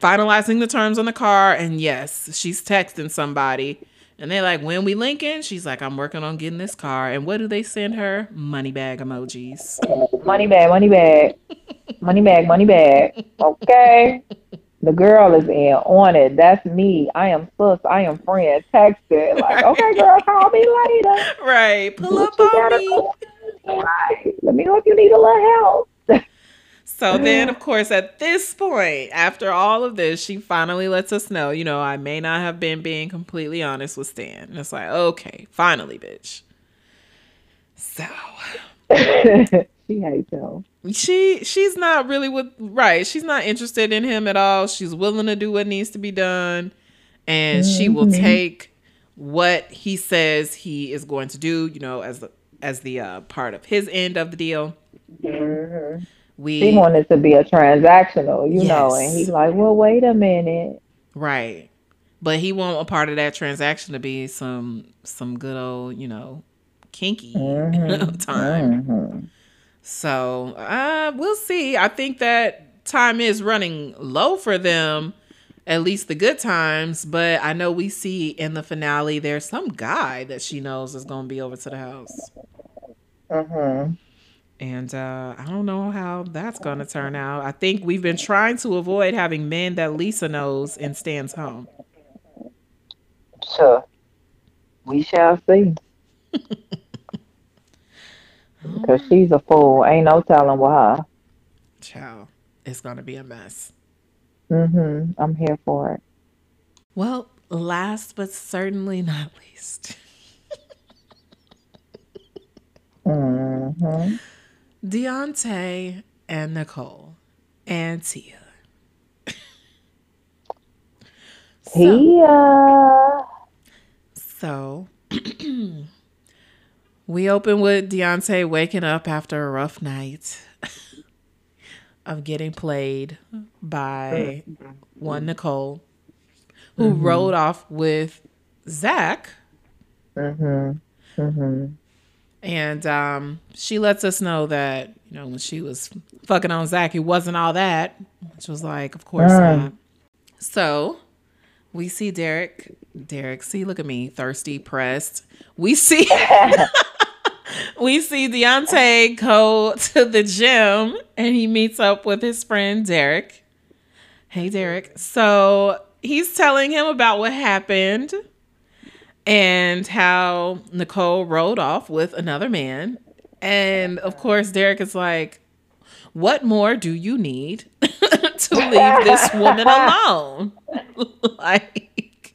finalizing the terms on the car, and yes, she's texting somebody. And they're like, when we linking? She's like, I'm working on getting this car. And what do they send her? Money bag emojis. Money bag, money bag, [LAUGHS] money bag, money bag. Okay. The girl is in on it. That's me. I am sus. I am friend. Text it. Like, [LAUGHS] okay, girl, call me later. Right. Pull up on me. Right. Let me know if you need a little help. So then, of course, at this point, after all of this, she finally lets us know, you know, I may not have been being completely honest with Stan. And it's like, okay, finally, bitch. So [LAUGHS] she hates him. She she's not really with right. She's not interested in him at all. She's willing to do what needs to be done, and mm-hmm. she will mm-hmm. take what he says he is going to do. You know, as the as the uh, part of his end of the deal. Mm-hmm we he wanted to be a transactional, you yes. know, and he's like, well, wait a minute, right? But he want a part of that transaction to be some some good old, you know, kinky [LAUGHS] mm-hmm. time. Mm-hmm. So uh, we'll see. I think that time is running low for them, at least the good times. But I know we see in the finale there's some guy that she knows is going to be over to the house. Mm-hmm. And uh, I don't know how that's going to turn out. I think we've been trying to avoid having men that Lisa knows and Stan's home. Sure. We shall see. [LAUGHS] Because she's a fool. Ain't no telling why. Child, it's going to be a mess. Mm-hmm. I'm here for it. Well, last but certainly not least. [LAUGHS] mm-hmm. Deontay and Nicole and Tia. [LAUGHS] Tia. So, [CLEARS THROAT] we open with Deontay waking up after a rough night [LAUGHS] of getting played by one Nicole, who mm-hmm. rode off with Zach. Mm-hmm. Mm-hmm. And um, she lets us know that, you know, when she was fucking on Zach, it wasn't all that. Which was like, of course not. So we see Derek. Derek, see, look at me, thirsty, pressed. We see [LAUGHS] we see Deontay go to the gym and he meets up with his friend Derek. Hey Derek. So he's telling him about what happened and how Nicole rode off with another man. And of course, Derek is like, What more do you need [LAUGHS] to leave this woman alone? [LAUGHS] like,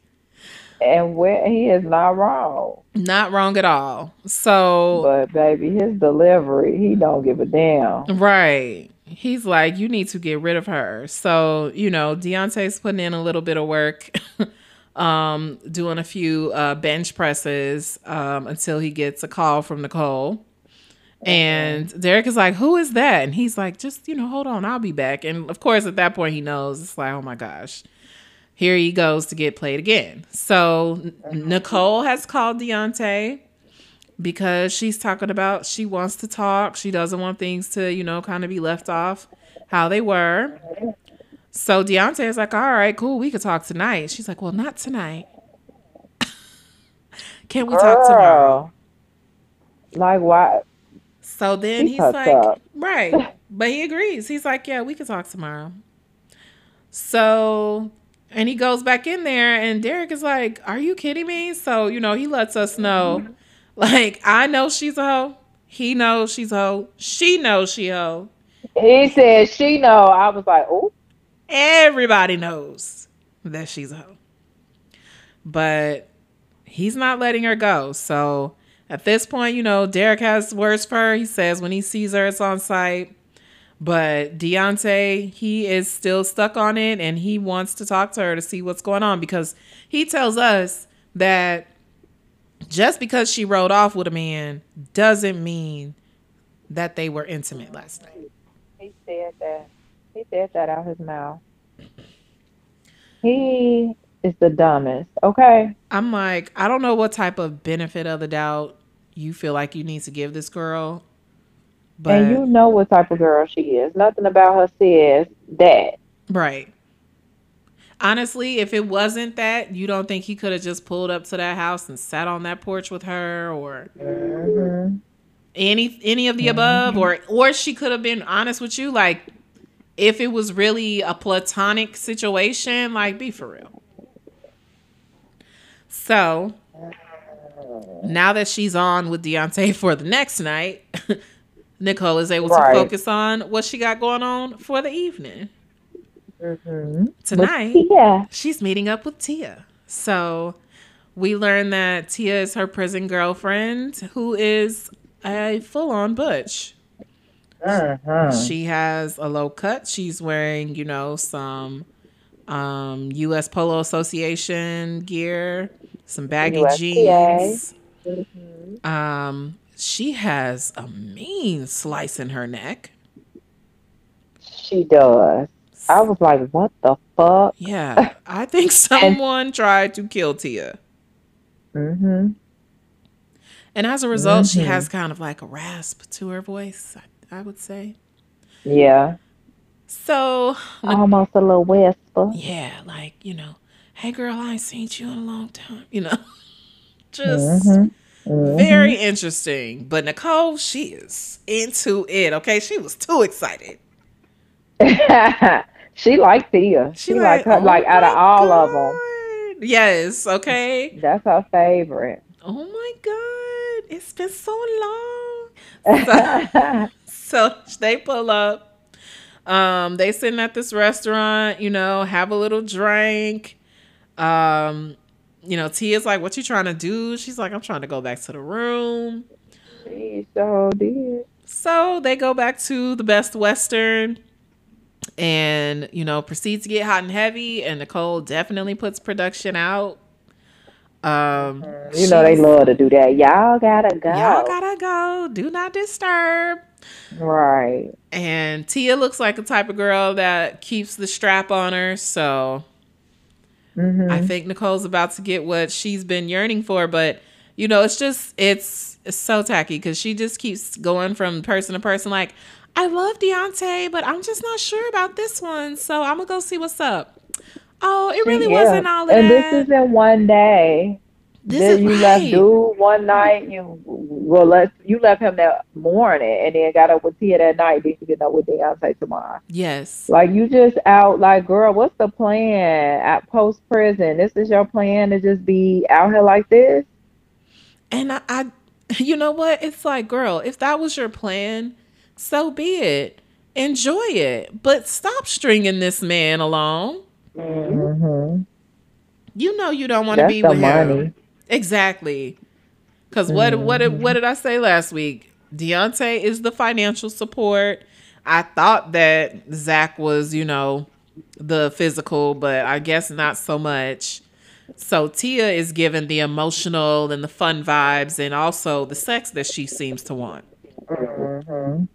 and where he is not wrong. Not wrong at all. So, but baby, his delivery, he don't give a damn. Right. He's like, you need to get rid of her. So, you know, Deontay's putting in a little bit of work [LAUGHS] um, doing a few uh, bench presses um, until he gets a call from Nicole. And Derek is like, Who is that? And he's like, Just, you know, hold on, I'll be back. And of course, at that point, he knows it's like, Oh my gosh, here he goes to get played again. So Nicole has called Deontay because she's talking about she wants to talk. She doesn't want things to, you know, kind of be left off how they were. So Deontay is like, all right, cool, we could talk tonight. She's like, well, not tonight. [LAUGHS] Can we Girl. talk tomorrow? Like what? So then he's like, up. [LAUGHS] right. But he agrees. He's like, yeah, we could talk tomorrow. So, and he goes back in there, and Derek is like, are you kidding me? So, you know, he lets us know, [LAUGHS] like, I know she's a hoe. He knows she's a hoe. She knows she a hoe. He said she know. I was like, oh. Everybody knows that she's a hoe. But he's not letting her go. So at this point, you know, Derek has words for her. He says when he sees her, it's on sight. But Deontay, he is still stuck on it and he wants to talk to her to see what's going on because he tells us that just because she rode off with a man doesn't mean that they were intimate last night. He said that. Out his mouth. He is the dumbest. Okay. I'm like, I don't know what type of benefit of the doubt you feel like you need to give this girl. But and you know what type of girl she is. Nothing about her says that. Right. Honestly, if it wasn't that, you don't think he could have just pulled up to that house and sat on that porch with her or mm-hmm. any any of the mm-hmm. above or or she could have been honest with you like if it was really a platonic situation, like be for real. So now that she's on with Deontay for the next night, [LAUGHS] Nicole is able right. to focus on what she got going on for the evening. Mm-hmm. Tonight, yeah, she's meeting up with Tia. So we learn that Tia is her prison girlfriend, who is a full-on butch. Uh-huh. She has a low cut. She's wearing, you know, some um, U.S. Polo Association gear, some baggy USPA. jeans. Mm-hmm. Um, she has a mean slice in her neck. She does. I was like, what the fuck? Yeah. I think [LAUGHS] someone tried to kill Tia. Mm-hmm. And as a result, mm-hmm. she has kind of like a rasp to her voice, I, I would say. Yeah. So almost a little whisper. Yeah, like, you know, hey girl, I ain't seen you in a long time, you know. [LAUGHS] Just mm-hmm. Mm-hmm. very interesting. But Nicole, she is into it. Okay. She was too excited. [LAUGHS] She liked Tia. She, she like, her, oh like out of all God. of them. Yes. Okay. That's her favorite. Oh my God! It's been so long. So, [LAUGHS] [LAUGHS] so they pull up. Um, they sitting at this restaurant. You know, have a little drink. Um, you know, Tia's like, "What you trying to do?" She's like, "I'm trying to go back to the room." She so did. So they go back to the Best Western and you know proceeds to get hot and heavy and nicole definitely puts production out um you know they love to do that y'all gotta go y'all gotta go do not disturb right and tia looks like a type of girl that keeps the strap on her so mm-hmm. i think nicole's about to get what she's been yearning for but you know it's just it's, it's so tacky because she just keeps going from person to person like I love Deontay, but I'm just not sure about this one. So I'm gonna go see what's up. Oh, it really yeah. wasn't all of and that. And this isn't one day. This then you right. left dude one night. You well, let you left him that morning, and then got up with Tia that night. Then you get up with Deontay tomorrow. Yes. Like you just out. Like, girl, what's the plan at post prison? This is your plan to just be out here like this. And I, I, [LAUGHS] you know what? It's like, girl, if that was your plan so be it. Enjoy it, but stop stringing this man along. Mm-hmm. You know you don't want to be with money. him. Exactly. Because what mm-hmm. what what did I say last week? Deontay is the financial support. I thought that Zach was, you know, the physical, but I guess not so much. So Tia is given the emotional and the fun vibes, and also the sex that she seems to want. Mm-hmm.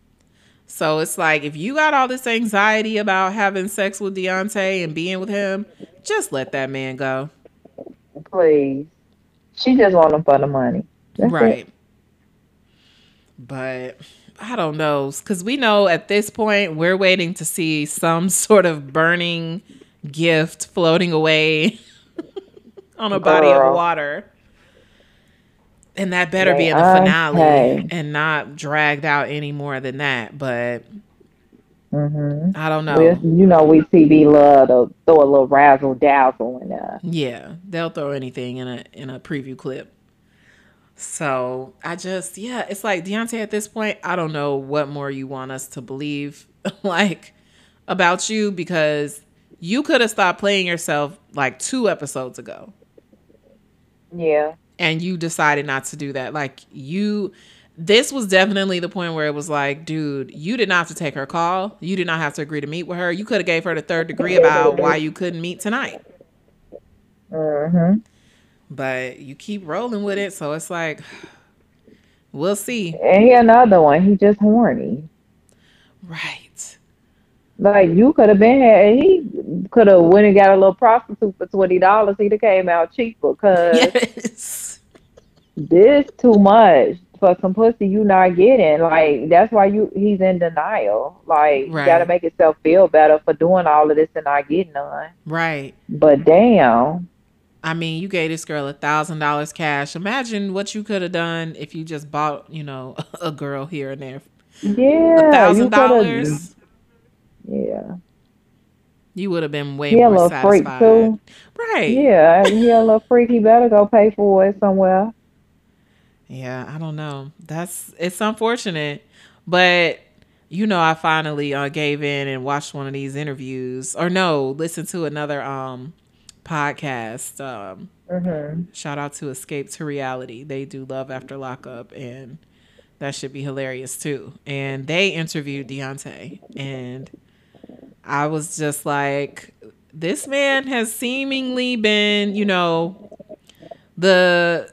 So it's like if you got all this anxiety about having sex with Deontay and being with him, just let that man go. Please. She just want him for the money. That's right. It. But I don't know. Because we know at this point, we're waiting to see some [LAUGHS] sort of burning gift floating away [LAUGHS] on a Girl. body of water. And that better be in the finale okay. and not dragged out any more than that. But mm-hmm. I don't know. you know, we TV love to throw a little razzle dazzle in there. Yeah, they'll throw anything in a in a preview clip. So I just yeah, it's like Deontay at this point. I don't know what more you want us to believe, [LAUGHS] like about you because you could have stopped playing yourself like two episodes ago. Yeah and you decided not to do that. Like you this was definitely the point where it was like, dude, you did not have to take her call. You did not have to agree to meet with her. You could have gave her the third degree about why you couldn't meet tonight. Mm-hmm. But you keep rolling with it, so it's like, we'll see. And he another one. He just horny. Right. Like you could have been here. He could have went and got a little prostitute for twenty dollars. He'd have came out cheaper. Cause [LAUGHS] Yes. this too much for some pussy you not getting. Like that's why you he's in denial. Like you gotta make yourself feel better for doing all of this and not getting none. Right. But damn, I mean, you gave this girl a thousand dollars cash. Imagine what you could have done if you just bought, you know, [LAUGHS] a girl here and there. Yeah, you thousand dollars. Yeah, You would have been way he a more little freak satisfied. too. Right. Yeah, he a little freak. He better go pay for it somewhere. Yeah, I don't know. That's it's unfortunate, but you know, I finally uh, gave in and watched one of these interviews, or no, listened to another um podcast. Um, hmm shout out to Escape to Reality. They do Love After Lockup, and that should be hilarious too. And they interviewed Deontay, and I was just like, this man has seemingly been, you know, the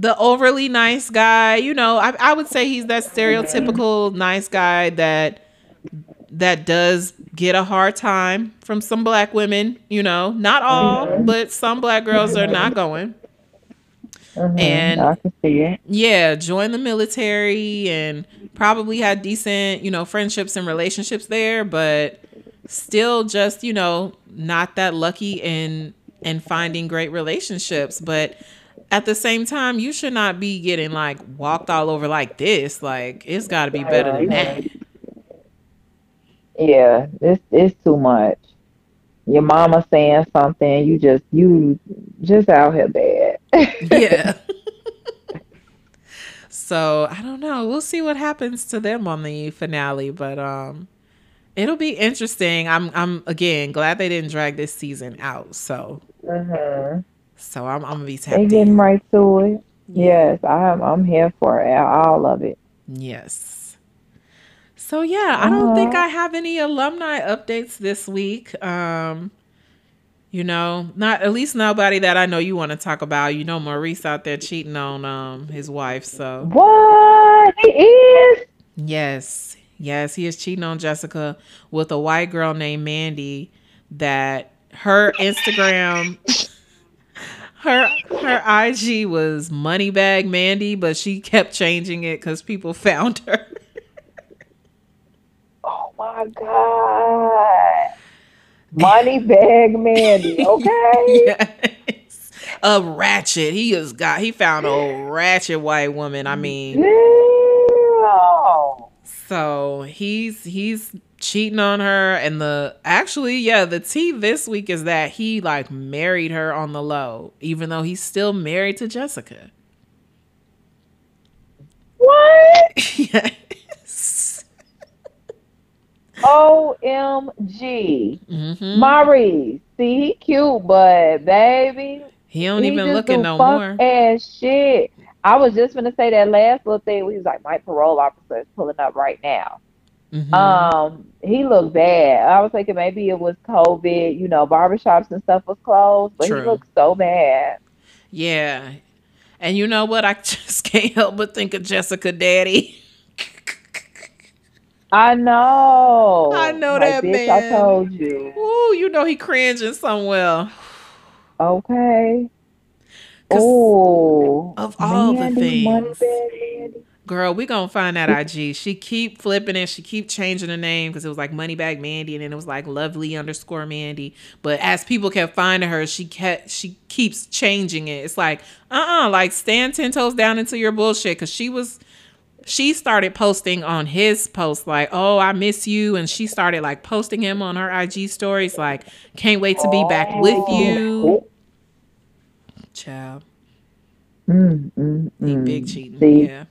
the overly nice guy. You know, I, I would say he's that stereotypical nice guy that that does get a hard time from some black women. You know, not all, but some black girls are not going. hmm And- I can see it. Yeah, joined the military and probably had decent, you know, friendships and relationships there, but still just, you know, not that lucky in in finding great relationships. But at the same time, you should not be getting like walked all over like this. Like it's got to be better than that. Yeah, this is too much. Your mama saying something, you just you just out here bad. [LAUGHS] yeah. so I don't know. We'll see what happens to them on the finale, but um, it'll be interesting. I'm I'm again glad they didn't drag this season out. So hmm so I'm I'm gonna be They tapped getting in. right to it. Yes, I'm I'm here for it, all of it. Yes. So yeah, I don't think Uh-huh. I have any alumni updates this week. Um, you know, not at least nobody that I know you want to talk about. You know, Maurice out there cheating on um his wife. So What he is? Yes. Yes, he is cheating on Jessica with a white girl named Mandy that her Instagram [LAUGHS] her her IG was Moneybag Mandy, but she kept changing it cuz people found her. Oh my God. Money bag Mandy, [LAUGHS] okay? yes. A ratchet. He has got he found a ratchet white woman. I mean, Damn. So he's he's cheating on her and the actually yeah the tea this week is that he like married her on the low even though he's still married to Jessica. What? [LAUGHS] yes. OMG. hmm Maurice. See, he cute, but baby, He don't he even just looking no more. ass shit. I was just gonna say that last little thing. where He was like, my parole officer is pulling up right now. Mhm. Um, he looked bad. I was thinking maybe it was COVID. You know, barbershops and stuff was closed, but True. he looked so bad. yeah. And you know what? I [LAUGHS] just can't help but think of Jessica Daddy. I know. I know like, that bitch, man. I told you. Ooh, you know he cringing somewhere. Okay. Oh, of all the Mandy, money things. Mandy. Girl, we gonna find that IG. She keep flipping it. She keep changing the name because it was like Moneybag Mandy, and then it was like Lovely underscore Mandy. But as people kept finding her, she kept she keeps changing it. It's like uh uh like stand ten toes down into your bullshit because she was she started posting on his post like oh I miss you, and she started like posting him on her IG stories like can't wait to be back with you. Child, Mm, mm, he mm. big cheating. See? Yeah.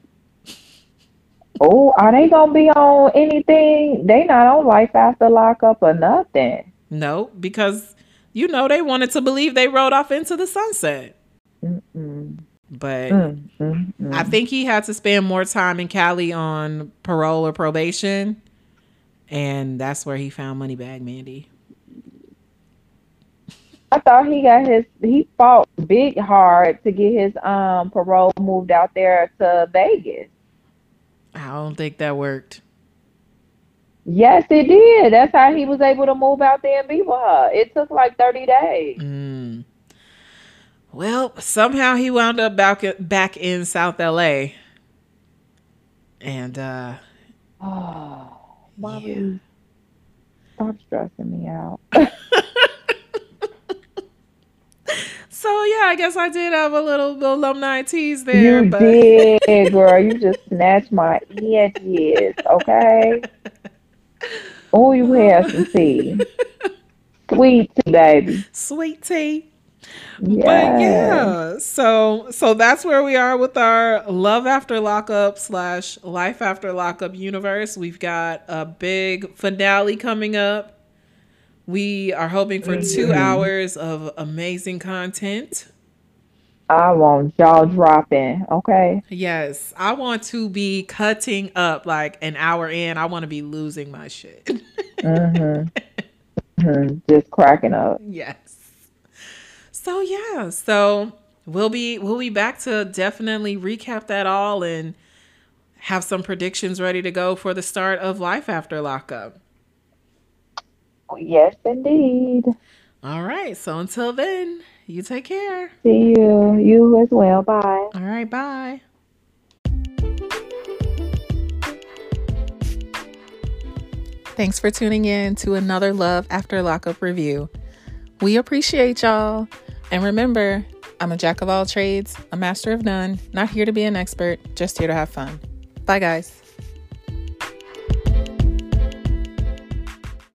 Oh, are they gonna be on anything? They not on life after lockup or nothing. No, because you know they wanted to believe they rode off into the sunset. Mm-mm. But Mm, mm, mm. I think he had to spend more time in Cali on parole or probation. And that's where he found Moneybag Mandy. I thought he got his he fought big hard to get his um parole moved out there to Vegas. I don't think that worked. Yes, it did. That's how he was able to move out there and be with her. It took like 30 days. Mm. Well, somehow he wound up back back in South LA. And uh Oh, Bobby, yeah. stop stressing me out. [LAUGHS] so yeah, I guess I did have a little alumni tease there. You but... did, [LAUGHS] girl. You just snatched my edges. Okay. [LAUGHS] Oh, you have some tea. Sweet tea, baby. Sweet tea. Yes. But yeah, so so that's where we are with our love after lockup slash life after lockup universe. We've got a big finale coming up. We are hoping for 2 mm-hmm. hours of amazing content. I want y'all dropping, okay? Yes, I want to be cutting up like an hour in. I want to be losing my shit. mm-hmm. [LAUGHS] mm-hmm. Just cracking up. Yes. So yeah, so we'll be we'll be back to definitely recap that all and have some predictions ready to go for the start of life after lockup. Yes, indeed. All right. So until then, you take care. See you. You as well. Bye. All right. Bye. Thanks for tuning in to another Love After Lockup review. We appreciate y'all. And remember, I'm a jack of all trades, a master of none, not here to be an expert, just here to have fun. Bye, guys.